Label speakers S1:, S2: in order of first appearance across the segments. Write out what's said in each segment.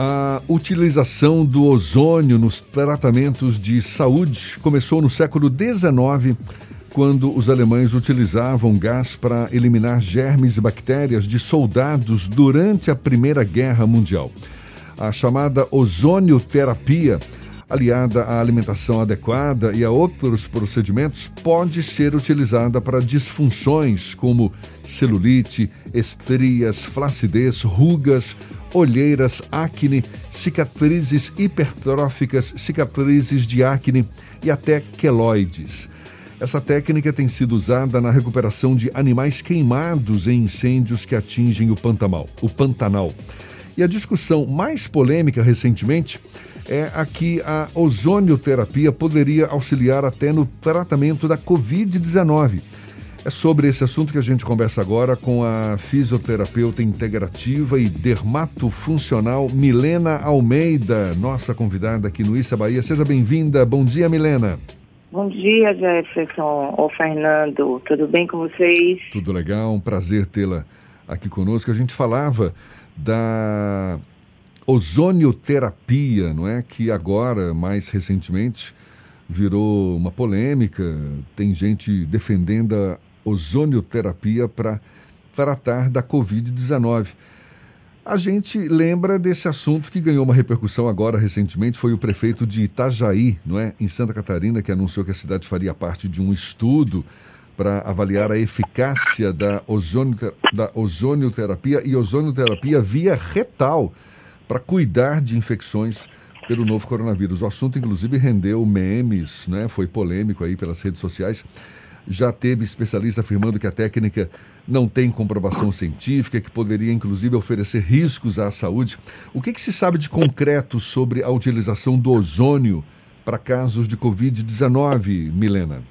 S1: A utilização do ozônio nos tratamentos de saúde começou no século XIX, quando os alemães utilizavam gás para eliminar germes e bactérias de soldados durante a Primeira Guerra Mundial. A chamada ozonioterapia, aliada à alimentação adequada e a outros procedimentos, pode ser utilizada para disfunções como celulite, estrias, flacidez, rugas, olheiras, acne, cicatrizes hipertróficas, cicatrizes de acne e até queloides. Essa técnica tem sido usada na recuperação de animais queimados em incêndios que atingem o Pantanal. O Pantanal. E a discussão mais polêmica recentemente é a que a ozonioterapia poderia auxiliar até no tratamento da Covid-19 é sobre esse assunto que a gente conversa agora com a fisioterapeuta integrativa e dermatofuncional Milena Almeida, nossa convidada aqui no Issa Bahia. Seja bem-vinda. Bom dia, Milena.
S2: Bom dia, Jefferson. Ô, Fernando. Tudo bem com vocês?
S1: Tudo legal. Um prazer tê-la aqui conosco. A gente falava da ozonioterapia, não é? Que agora, mais recentemente, virou uma polêmica. Tem gente defendendo a ozonioterapia para tratar da Covid-19. A gente lembra desse assunto que ganhou uma repercussão agora recentemente, foi o prefeito de Itajaí, não é, em Santa Catarina, que anunciou que a cidade faria parte de um estudo para avaliar a eficácia da, ozonio, da ozonioterapia e ozonioterapia via retal para cuidar de infecções pelo novo coronavírus. O assunto, inclusive, rendeu memes, né? foi polêmico aí pelas redes sociais já teve especialista afirmando que a técnica não tem comprovação científica, que poderia inclusive oferecer riscos à saúde. O que, que se sabe de concreto sobre a utilização do ozônio para casos de Covid-19, Milena?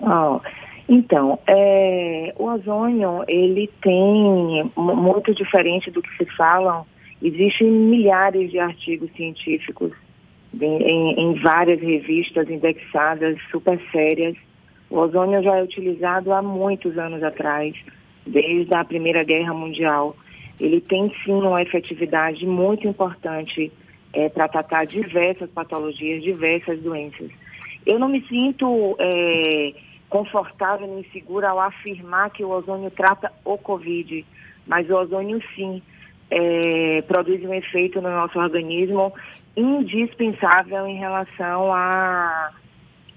S2: Oh, então, é, o ozônio, ele tem, muito diferente do que se falam, existem milhares de artigos científicos em, em várias revistas indexadas, super sérias, o ozônio já é utilizado há muitos anos atrás, desde a Primeira Guerra Mundial. Ele tem sim uma efetividade muito importante é, para tratar diversas patologias, diversas doenças. Eu não me sinto é, confortável nem segura ao afirmar que o ozônio trata o Covid, mas o ozônio sim é, produz um efeito no nosso organismo indispensável em relação a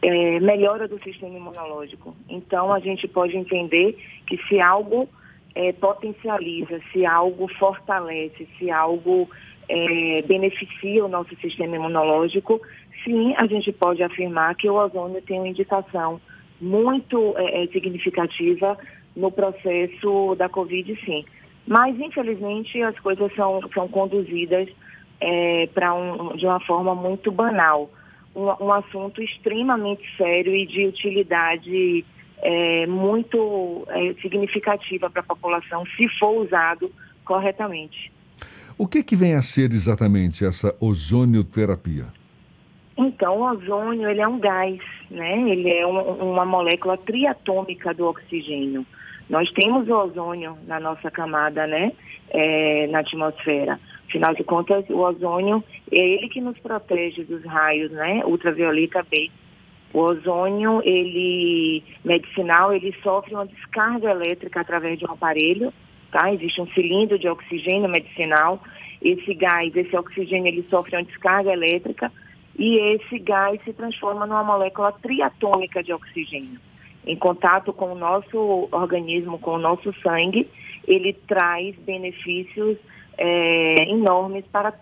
S2: é, melhora do sistema imunológico. Então, a gente pode entender que se algo é, potencializa, se algo fortalece, se algo é, beneficia o nosso sistema imunológico, sim, a gente pode afirmar que o ozônio tem uma indicação muito é, é significativa no processo da Covid, sim. Mas, infelizmente, as coisas são, são conduzidas é, um, de uma forma muito banal um, um assunto extremamente sério e de utilidade é, muito é, significativa para a população, se for usado corretamente.
S1: O que, que vem a ser exatamente essa ozonioterapia?
S2: Então, o ozônio ele é um gás, né? Ele é um, uma molécula triatômica do oxigênio. Nós temos o ozônio na nossa camada, né? É, na atmosfera. Afinal de contas, o ozônio é ele que nos protege dos raios, né? Ultravioleta B. O ozônio, ele medicinal, ele sofre uma descarga elétrica através de um aparelho, tá? Existe um cilindro de oxigênio medicinal. Esse gás, esse oxigênio, ele sofre uma descarga elétrica e esse gás se transforma numa molécula triatômica de oxigênio. Em contato com o nosso organismo, com o nosso sangue, ele traz benefícios é, enormes para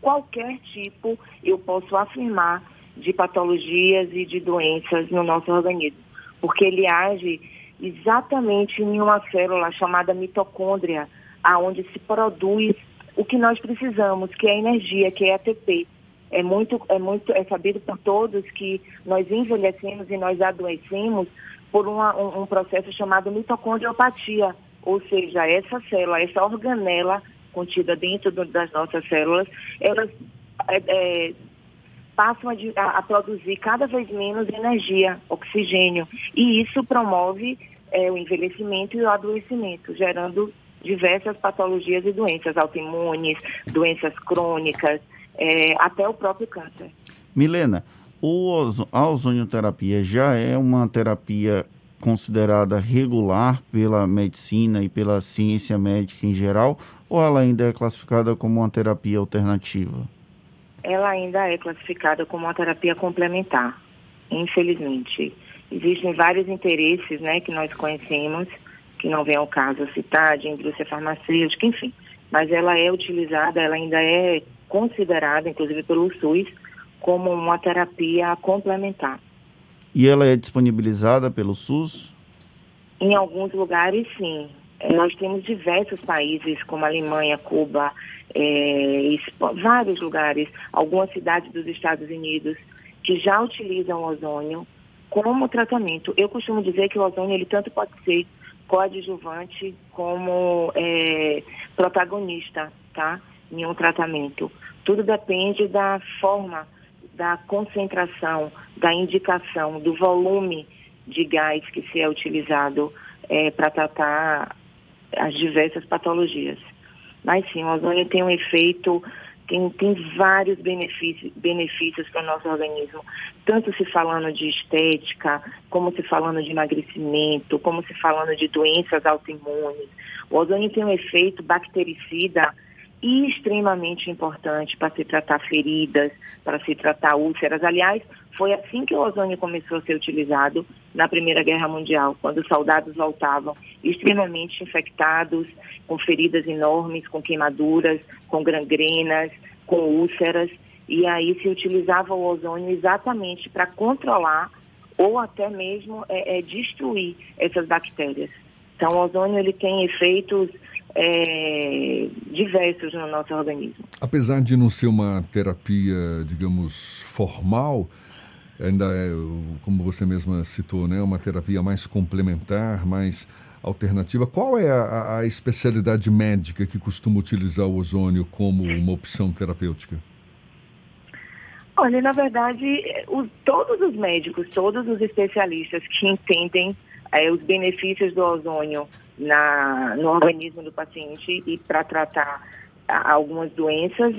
S2: qualquer tipo, eu posso afirmar, de patologias e de doenças no nosso organismo. Porque ele age exatamente em uma célula chamada mitocôndria, aonde se produz o que nós precisamos, que é energia, que é ATP. É muito, é muito, é sabido por todos que nós envelhecemos e nós adoecemos por uma, um, um processo chamado mitocondriopatia, ou seja, essa célula, essa organela contida dentro do, das nossas células, elas é, é, passam a, a, produzir cada vez menos energia, oxigênio, e isso promove é, o envelhecimento e o adoecimento, gerando diversas patologias e doenças autoimunes, doenças crônicas, é, até o próprio câncer.
S3: Milena, o, a ozonioterapia já é uma terapia considerada regular pela medicina e pela ciência médica em geral, ou ela ainda é classificada como uma terapia alternativa?
S2: Ela ainda é classificada como uma terapia complementar, infelizmente. Existem vários interesses né, que nós conhecemos, que não vem ao caso citar, de indústria farmacêutica, enfim. Mas ela é utilizada, ela ainda é considerada, inclusive pelo SUS, como uma terapia complementar.
S3: E ela é disponibilizada pelo SUS?
S2: Em alguns lugares, sim. É, nós temos diversos países, como Alemanha, Cuba, é, vários lugares, algumas cidades dos Estados Unidos, que já utilizam o ozônio como tratamento. Eu costumo dizer que o ozônio ele tanto pode ser coadjuvante como é, protagonista, tá? Em um tratamento. Tudo depende da forma, da concentração, da indicação, do volume de gás que se é utilizado é, para tratar as diversas patologias. Mas sim, o ozônio tem um efeito tem, tem vários benefícios, benefícios para o nosso organismo, tanto se falando de estética, como se falando de emagrecimento, como se falando de doenças autoimunes. O ozônio tem um efeito bactericida extremamente importante para se tratar feridas, para se tratar úlceras. Aliás, foi assim que o ozônio começou a ser utilizado na Primeira Guerra Mundial, quando os soldados voltavam extremamente infectados, com feridas enormes, com queimaduras, com gangrenas, com úlceras, e aí se utilizava o ozônio exatamente para controlar ou até mesmo é, é, destruir essas bactérias. Então, o ozônio ele tem efeitos é, diversos no nosso organismo.
S1: Apesar de não ser uma terapia, digamos, formal, ainda é, como você mesma citou, né, uma terapia mais complementar, mais alternativa. Qual é a, a especialidade médica que costuma utilizar o ozônio como uma opção terapêutica?
S2: Olha, na verdade, o, todos os médicos, todos os especialistas que entendem é, os benefícios do ozônio na, no organismo do paciente e para tratar algumas doenças,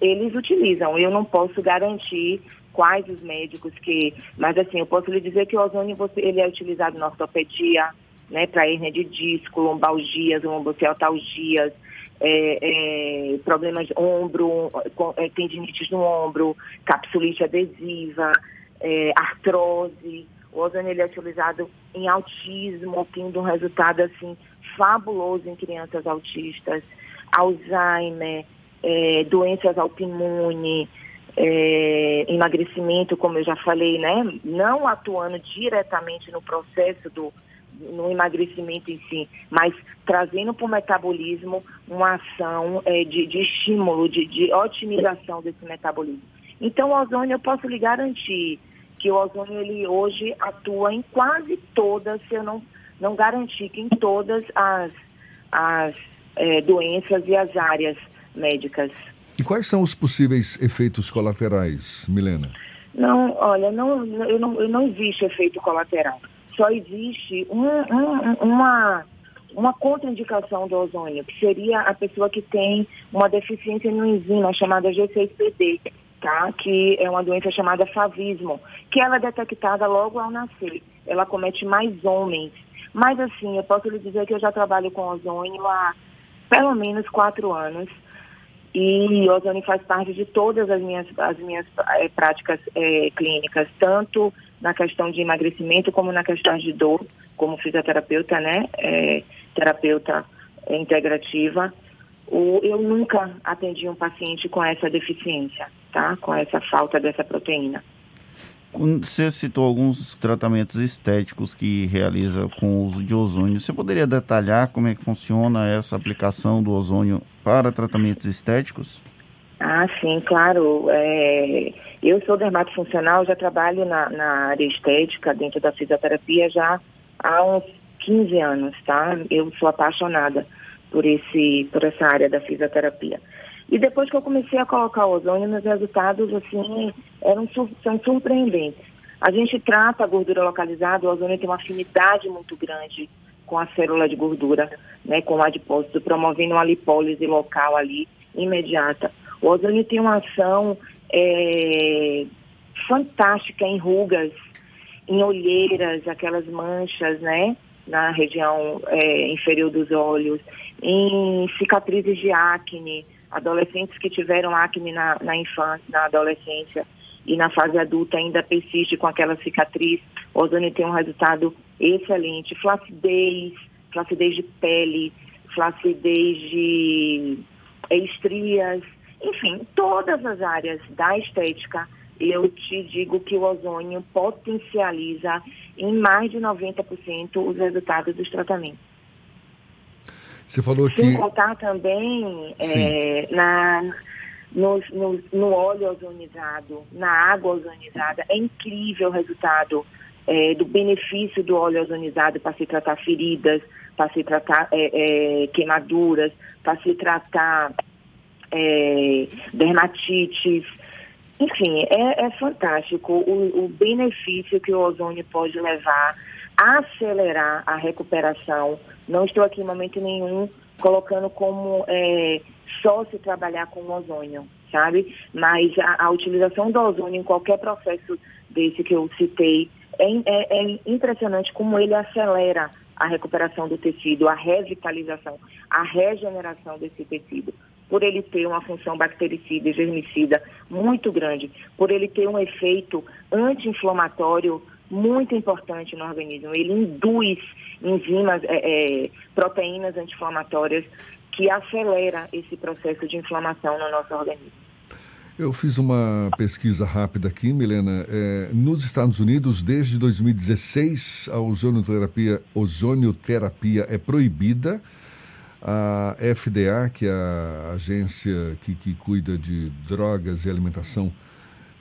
S2: eles utilizam. Eu não posso garantir quais os médicos que, mas assim, eu posso lhe dizer que o ozônio ele é utilizado na ortopedia, né, para hernia de disco, lombalgias, lombocetalgias, é, é, problemas de ombro, é, tendinites no ombro, capsulite adesiva, é, artrose. O ozônio ele é utilizado em autismo, tendo um resultado assim fabuloso em crianças autistas, Alzheimer, é, doenças autoimunes, é, emagrecimento, como eu já falei, né? Não atuando diretamente no processo do no emagrecimento em si, mas trazendo para o metabolismo uma ação é, de, de, estímulo, de, de otimização desse metabolismo. Então, o ozônio, eu posso lhe garantir que o ozônio, ele hoje atua em quase todas, se eu não, não garantir que em todas as, as é, doenças e as áreas médicas.
S1: E quais são os possíveis efeitos colaterais, Milena?
S2: Não, olha, não, eu não, eu não existe efeito colateral. Só existe um, um, uma, uma contraindicação do ozônio, que seria a pessoa que tem uma deficiência em uma enzima chamada G6PD, tá? que é uma doença chamada favismo, que ela é detectada logo ao nascer. Ela comete mais homens. Mas assim, eu posso lhe dizer que eu já trabalho com ozônio há pelo menos quatro anos e ozônio faz parte de todas as minhas, as minhas é, práticas é, clínicas, tanto na questão de emagrecimento como na questão de dor, como fisioterapeuta, né? É, terapeuta integrativa. Eu nunca atendi um paciente com essa deficiência, tá? Com essa falta dessa proteína.
S3: Você citou alguns tratamentos estéticos que realiza com o uso de ozônio. Você poderia detalhar como é que funciona essa aplicação do ozônio para tratamentos estéticos?
S2: Ah, sim, claro. É, eu sou dermatofuncional, já trabalho na, na área estética, dentro da fisioterapia, já há uns 15 anos, tá? Eu sou apaixonada por, esse, por essa área da fisioterapia. E depois que eu comecei a colocar ozônio, meus resultados, assim, eram, são surpreendentes. A gente trata a gordura localizada, o ozônio tem uma afinidade muito grande com a célula de gordura, né, com o adipócito, promovendo uma lipólise local ali, imediata. O ozônio tem uma ação é, fantástica em rugas, em olheiras, aquelas manchas, né, na região é, inferior dos olhos, em cicatrizes de acne, adolescentes que tiveram acne na, na infância, na adolescência e na fase adulta ainda persiste com aquela cicatriz, o ozônio tem um resultado excelente. Flacidez, flacidez de pele, flacidez de estrias, enfim, todas as áreas da estética, eu te digo que o ozônio potencializa em mais de 90% os resultados dos tratamentos.
S1: Você falou
S2: que. Sem contar também é, na, no, no, no, óleo ozonizado, na água ozonizada. É incrível o resultado é, do benefício do óleo ozonizado para se tratar feridas, para se tratar é, é queimaduras, para se tratar é, dermatites. Enfim, é, é fantástico o, o benefício que o ozônio pode levar acelerar a recuperação. Não estou aqui em momento nenhum colocando como é, só se trabalhar com ozônio, sabe? Mas a, a, utilização do ozônio em qualquer processo desse que eu citei é, é, é impressionante como ele acelera a recuperação do tecido, a revitalização, a regeneração desse tecido por ele ter uma função bactericida e germicida muito grande, por ele ter um efeito anti-inflamatório muito importante no organismo. Ele induz enzimas, é, é, proteínas anti-inflamatórias que acelera esse processo de inflamação no nosso organismo.
S1: Eu fiz uma pesquisa rápida aqui, Milena. É, nos Estados Unidos, desde 2016, a ozonioterapia, ozonioterapia é proibida. A FDA, que é a agência que, que cuida de drogas e alimentação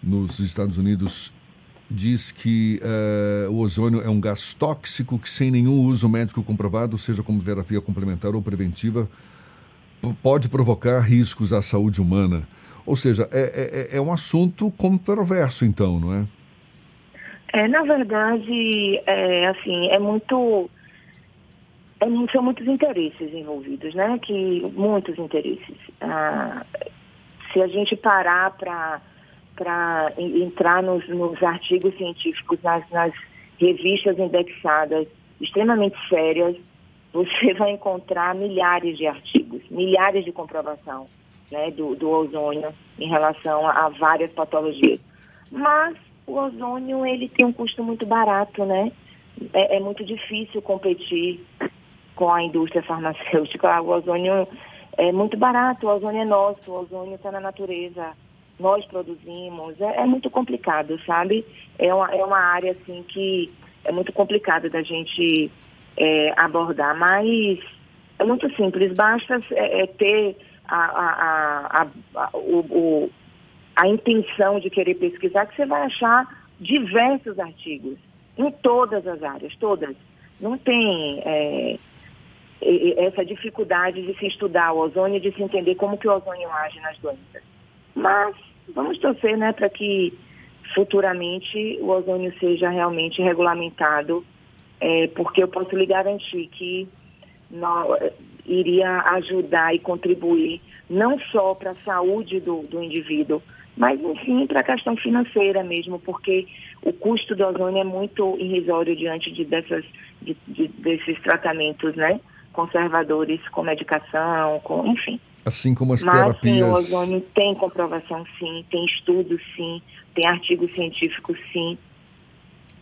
S1: nos Estados Unidos, diz que uh, o ozônio é um gás tóxico que, sem nenhum uso médico comprovado, seja como terapia complementar ou preventiva, pode provocar riscos à saúde humana. Ou seja, é, é, é um assunto controverso, então, não é?
S2: É, na verdade, é, assim, é muito, é, são muitos interesses envolvidos, né? Que muitos interesses. Ah, se a gente parar para para entrar nos, nos, artigos científicos, nas, nas revistas indexadas extremamente sérias, você vai encontrar milhares de artigos, milhares de comprovação né, do, do ozônio em relação a, a, várias patologias. Mas o ozônio ele tem um custo muito barato, né? É, é muito difícil competir com a indústria farmacêutica. O ozônio é muito barato, o ozônio é nosso, o ozônio está na natureza nós produzimos. É, é, muito complicado, sabe? É uma, é uma área assim que é muito complicado da gente é, abordar, mas é muito simples, basta é, é ter a, a, a, o, o, a intenção de querer pesquisar que você vai achar diversos artigos em todas as áreas, todas. Não tem é, essa dificuldade de se estudar o ozônio de se entender como que o ozônio age nas doenças. Mas vamos torcer né, para que futuramente o ozônio seja realmente regulamentado, é, porque eu posso lhe garantir que iria ajudar e contribuir não só para a saúde do, do indivíduo, mas enfim para a questão financeira mesmo, porque o custo do ozônio é muito irrisório diante de, dessas, de, de, desses tratamentos né, conservadores com medicação, com, enfim.
S1: Assim como as Mas, terapias. Sim,
S2: o ozônio tem comprovação, sim, tem estudos, sim, tem artigos científicos, sim.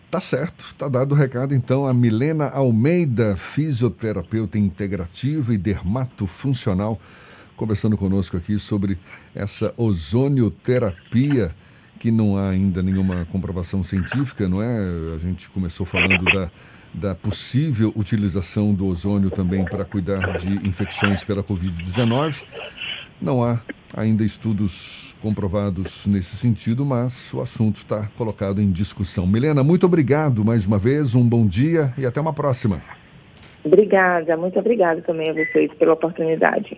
S1: Tá certo, tá dado o recado então a Milena Almeida, fisioterapeuta integrativa e dermatofuncional, conversando conosco aqui sobre essa ozonioterapia que não há ainda nenhuma comprovação científica, não é? A gente começou falando da da possível utilização do ozônio também para cuidar de infecções pela Covid-19. Não há ainda estudos comprovados nesse sentido, mas o assunto está colocado em discussão. Milena, muito obrigado mais uma vez, um bom dia e até uma próxima.
S2: Obrigada, muito obrigada também a vocês pela oportunidade.